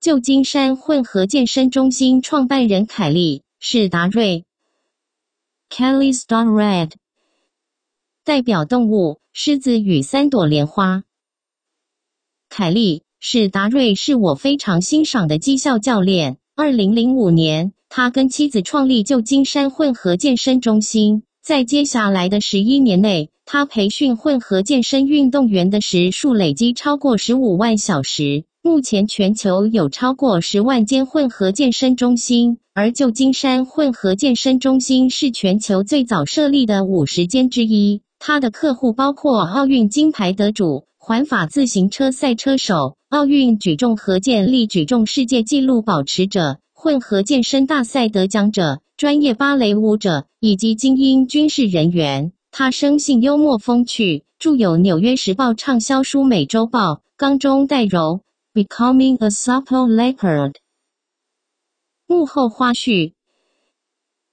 旧金山混合健身中心创办人凯利史达瑞 （Kelly Star Red）。代表动物：狮子与三朵莲花。凯利史达瑞，是我非常欣赏的绩效教练。二零零五年，他跟妻子创立旧金山混合健身中心。在接下来的十一年内，他培训混合健身运动员的时数累积超过十五万小时。目前全球有超过十万间混合健身中心，而旧金山混合健身中心是全球最早设立的五十间之一。他的客户包括奥运金牌得主、环法自行车赛车手、奥运举重和健力举重世界纪录保持者、混合健身大赛得奖者、专业芭蕾舞者以及精英军事人员。他生性幽默风趣，著有《纽约时报》畅销书《美洲豹》《刚中带柔》。Becoming a supple leopard。幕后花絮，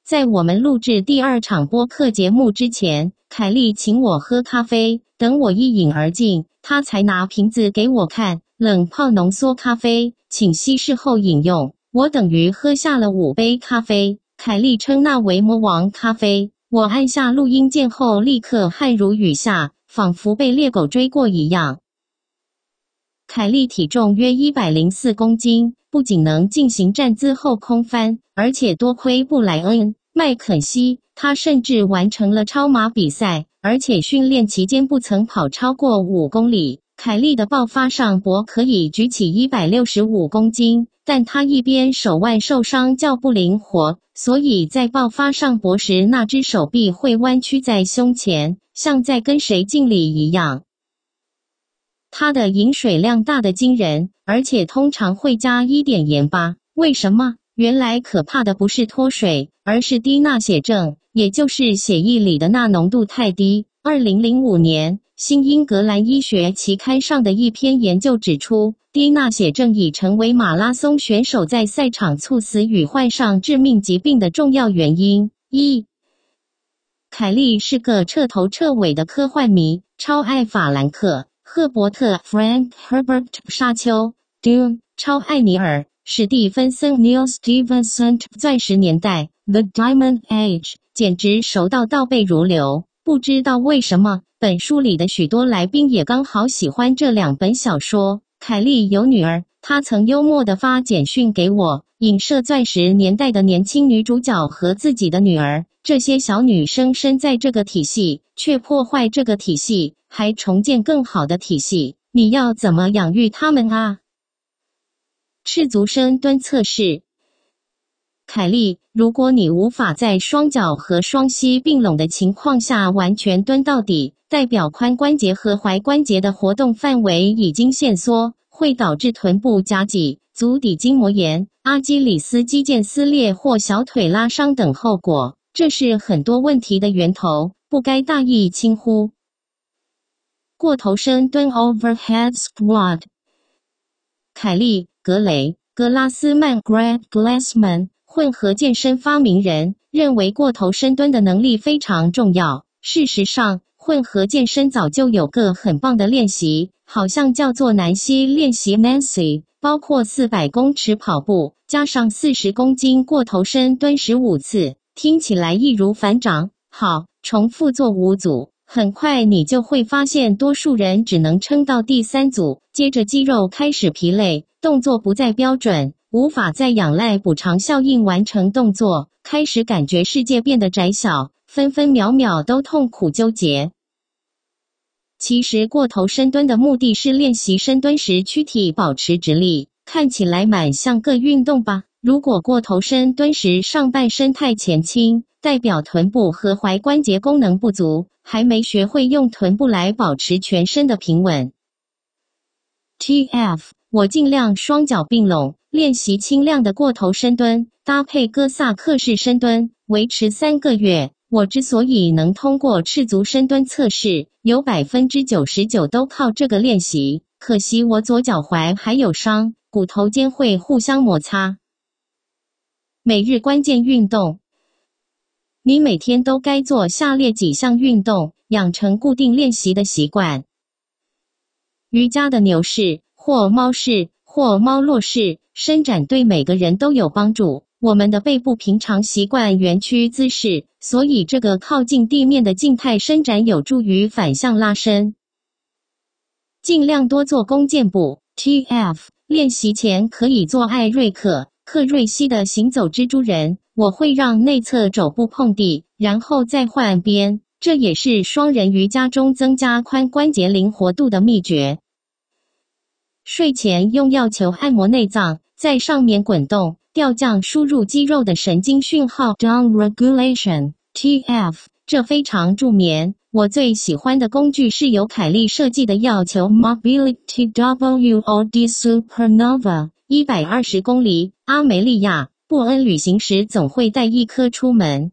在我们录制第二场播客节目之前，凯莉请我喝咖啡。等我一饮而尽，他才拿瓶子给我看，冷泡浓缩咖啡，请稀释后饮用。我等于喝下了五杯咖啡。凯莉称那为魔王咖啡。我按下录音键后，立刻汗如雨下，仿佛被猎狗追过一样。凯利体重约一百零四公斤，不仅能进行站姿后空翻，而且多亏布莱恩·麦肯锡，他甚至完成了超马比赛，而且训练期间不曾跑超过五公里。凯利的爆发上博可以举起一百六十五公斤，但他一边手腕受伤较不灵活，所以在爆发上博时，那只手臂会弯曲在胸前，像在跟谁敬礼一样。它的饮水量大的惊人，而且通常会加一点盐巴。为什么？原来可怕的不是脱水，而是低钠血症，也就是血液里的钠浓度太低。二零零五年，《新英格兰医学期刊》上的一篇研究指出，低钠血症已成为马拉松选手在赛场猝死与患上致命疾病的重要原因。一，凯利是个彻头彻尾的科幻迷，超爱法兰克。赫伯特 （Frank Herbert） 沙丘 （Dune） 超爱尼尔·史蒂芬森 （Neil Stevenson 钻石年代 （The Diamond Age） 简直熟到倒背如流。不知道为什么，本书里的许多来宾也刚好喜欢这两本小说。凯莉有女儿，他曾幽默地发简讯给我，影射钻石年代的年轻女主角和自己的女儿。这些小女生身在这个体系，却破坏这个体系。还重建更好的体系，你要怎么养育他们啊？赤足深蹲测试，凯利，如果你无法在双脚和双膝并拢的情况下完全蹲到底，代表髋关节和踝关节的活动范围已经限缩，会导致臀部夹挤、足底筋膜炎、阿基里斯肌腱撕裂或小腿拉伤等后果。这是很多问题的源头，不该大意轻忽。过头深蹲 （overhead squat）。凯利·格雷·格拉斯曼 （Greg Glassman） 混合健身发明人认为过头深蹲的能力非常重要。事实上，混合健身早就有个很棒的练习，好像叫做南希练习 （Nancy），包括四百公尺跑步加上四十公斤过头深蹲十五次，听起来易如反掌。好，重复做五组。很快你就会发现，多数人只能撑到第三组，接着肌肉开始疲累，动作不再标准，无法再仰赖补偿效应完成动作，开始感觉世界变得窄小，分分秒秒都痛苦纠结。其实过头深蹲的目的是练习深蹲时躯体保持直立，看起来蛮像个运动吧？如果过头深蹲时上半身太前倾，代表臀部和踝关节功能不足。还没学会用臀部来保持全身的平稳。T.F. 我尽量双脚并拢，练习轻量的过头深蹲，搭配哥萨克式深蹲，维持三个月。我之所以能通过赤足深蹲测试，有百分之九十九都靠这个练习。可惜我左脚踝还有伤，骨头间会互相摩擦。每日关键运动。你每天都该做下列几项运动，养成固定练习的习惯：瑜伽的牛式或猫式或猫落式，伸展对每个人都有帮助。我们的背部平常习惯圆曲姿势，所以这个靠近地面的静态伸展有助于反向拉伸。尽量多做弓箭步 （TF）。练习前可以做艾瑞克·克瑞西的行走蜘蛛人。我会让内侧肘部碰地，然后再换边。这也是双人瑜伽中增加髋关节灵活度的秘诀。睡前用药球按摩内脏，在上面滚动，调降输入肌肉的神经讯号。Down regulation (TF) 这非常助眠。我最喜欢的工具是由凯利设计的药球 Mobility WOD Supernova。一百二十公里，阿梅利亚。布恩旅行时总会带一颗出门。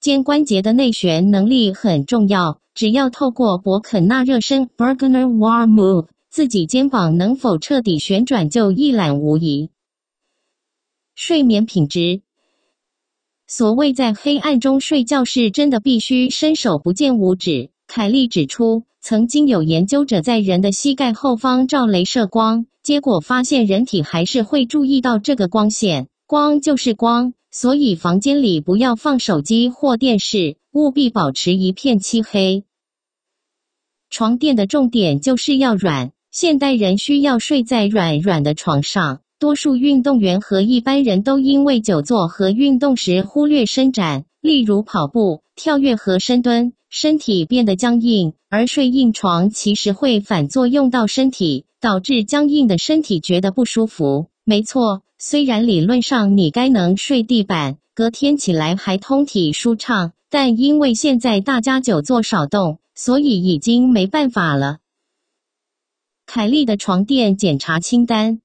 肩关节的内旋能力很重要，只要透过博肯纳热身 （Bergner Warm Move），自己肩膀能否彻底旋转就一览无遗。睡眠品质，所谓在黑暗中睡觉，是真的必须伸手不见五指。凯利指出，曾经有研究者在人的膝盖后方照镭射光。结果发现，人体还是会注意到这个光线。光就是光，所以房间里不要放手机或电视，务必保持一片漆黑。床垫的重点就是要软，现代人需要睡在软软的床上。多数运动员和一般人都因为久坐和运动时忽略伸展，例如跑步、跳跃和深蹲，身体变得僵硬。而睡硬床其实会反作用到身体。导致僵硬的身体觉得不舒服。没错，虽然理论上你该能睡地板，隔天起来还通体舒畅，但因为现在大家久坐少动，所以已经没办法了。凯利的床垫检查清单：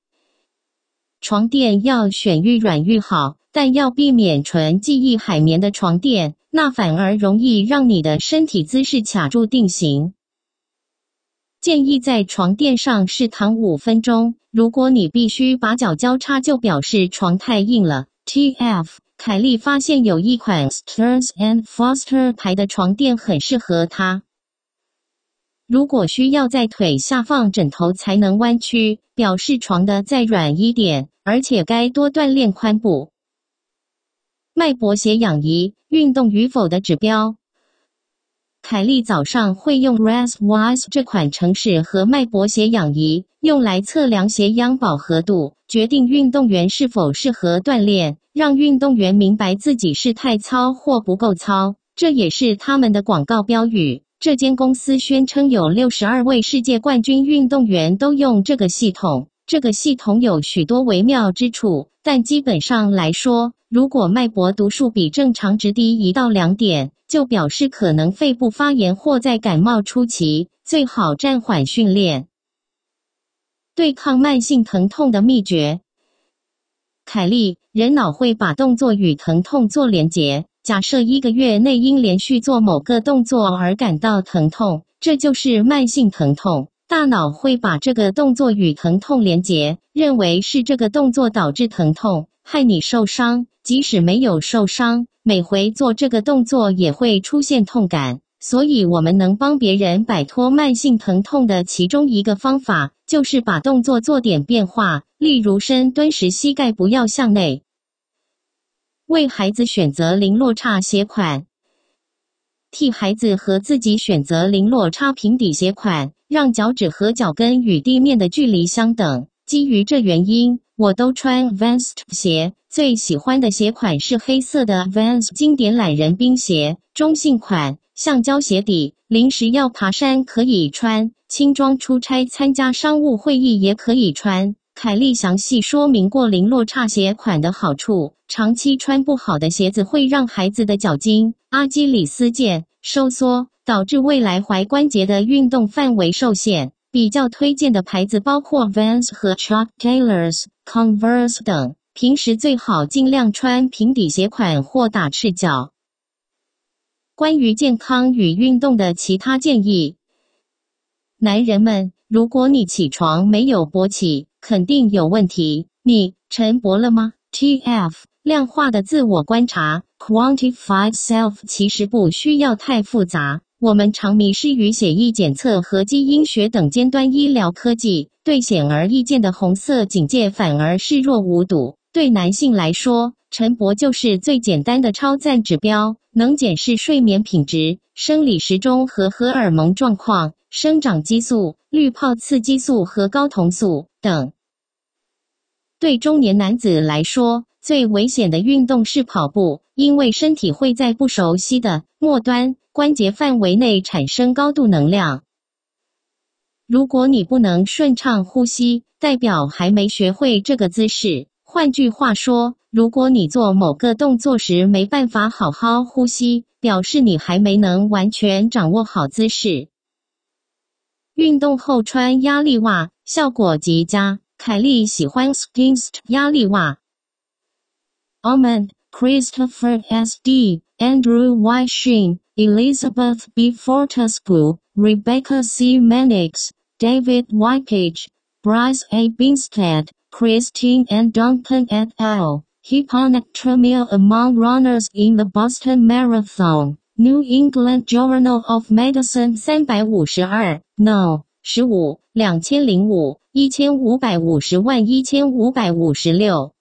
床垫要选愈软愈好，但要避免纯记忆海绵的床垫，那反而容易让你的身体姿势卡住定型。建议在床垫上试躺五分钟。如果你必须把脚交叉，就表示床太硬了。T.F. 凯利发现有一款 Stearns and Foster 牌的床垫很适合他。如果需要在腿下放枕头才能弯曲，表示床的再软一点，而且该多锻炼髋部。脉搏血氧仪运动与否的指标。凯利早上会用 ResWise 这款城市和脉搏血氧仪，用来测量血氧饱和度，决定运动员是否适合锻炼，让运动员明白自己是太糙或不够糙。这也是他们的广告标语。这间公司宣称有六十二位世界冠军运动员都用这个系统。这个系统有许多微妙之处，但基本上来说，如果脉搏读数比正常值低一到两点，就表示可能肺部发炎或在感冒初期，最好暂缓训练。对抗慢性疼痛的秘诀：凯利，人脑会把动作与疼痛做连结。假设一个月内因连续做某个动作而感到疼痛，这就是慢性疼痛。大脑会把这个动作与疼痛连结，认为是这个动作导致疼痛，害你受伤。即使没有受伤，每回做这个动作也会出现痛感。所以，我们能帮别人摆脱慢性疼痛的其中一个方法，就是把动作做点变化。例如，深蹲时膝盖不要向内。为孩子选择零落差鞋款，替孩子和自己选择零落差平底鞋款。让脚趾和脚跟与地面的距离相等。基于这原因，我都穿 Vans 鞋。最喜欢的鞋款是黑色的 Vans 经典懒人冰鞋，中性款，橡胶鞋底。临时要爬山可以穿，轻装出差参加商务会议也可以穿。凯莉详细说明过零落差鞋款的好处。长期穿不好的鞋子会让孩子的脚筋、阿基里斯腱收缩。导致未来踝关节的运动范围受限。比较推荐的牌子包括 Vans 和 Chuck Taylors、Converse 等。平时最好尽量穿平底鞋款或打赤脚。关于健康与运动的其他建议：男人们，如果你起床没有勃起，肯定有问题。你晨勃了吗？TF 量化的自我观察 （Quantified Self） 其实不需要太复杂。我们常迷失于血液检测和基因学等尖端医疗科技，对显而易见的红色警戒反而视若无睹。对男性来说，晨勃就是最简单的超赞指标，能检视睡眠品质、生理时钟和荷尔蒙状况、生长激素、滤泡刺激素和睾酮素等。对中年男子来说，最危险的运动是跑步，因为身体会在不熟悉的末端关节范围内产生高度能量。如果你不能顺畅呼吸，代表还没学会这个姿势。换句话说，如果你做某个动作时没办法好好呼吸，表示你还没能完全掌握好姿势。运动后穿压力袜效果极佳。凯莉喜欢 Skinst 压力袜。Almond, Christopher S. D., Andrew Y. Sheen, Elizabeth B. Fortescue, Rebecca C. Mannix, David Y. Cage, Bryce A. Binstead, Christine and Duncan et al. Hyponectremia among runners in the Boston Marathon. New England Journal of Medicine 三百五十二 No 十五两千零五一千五百五十万一千五百五十六。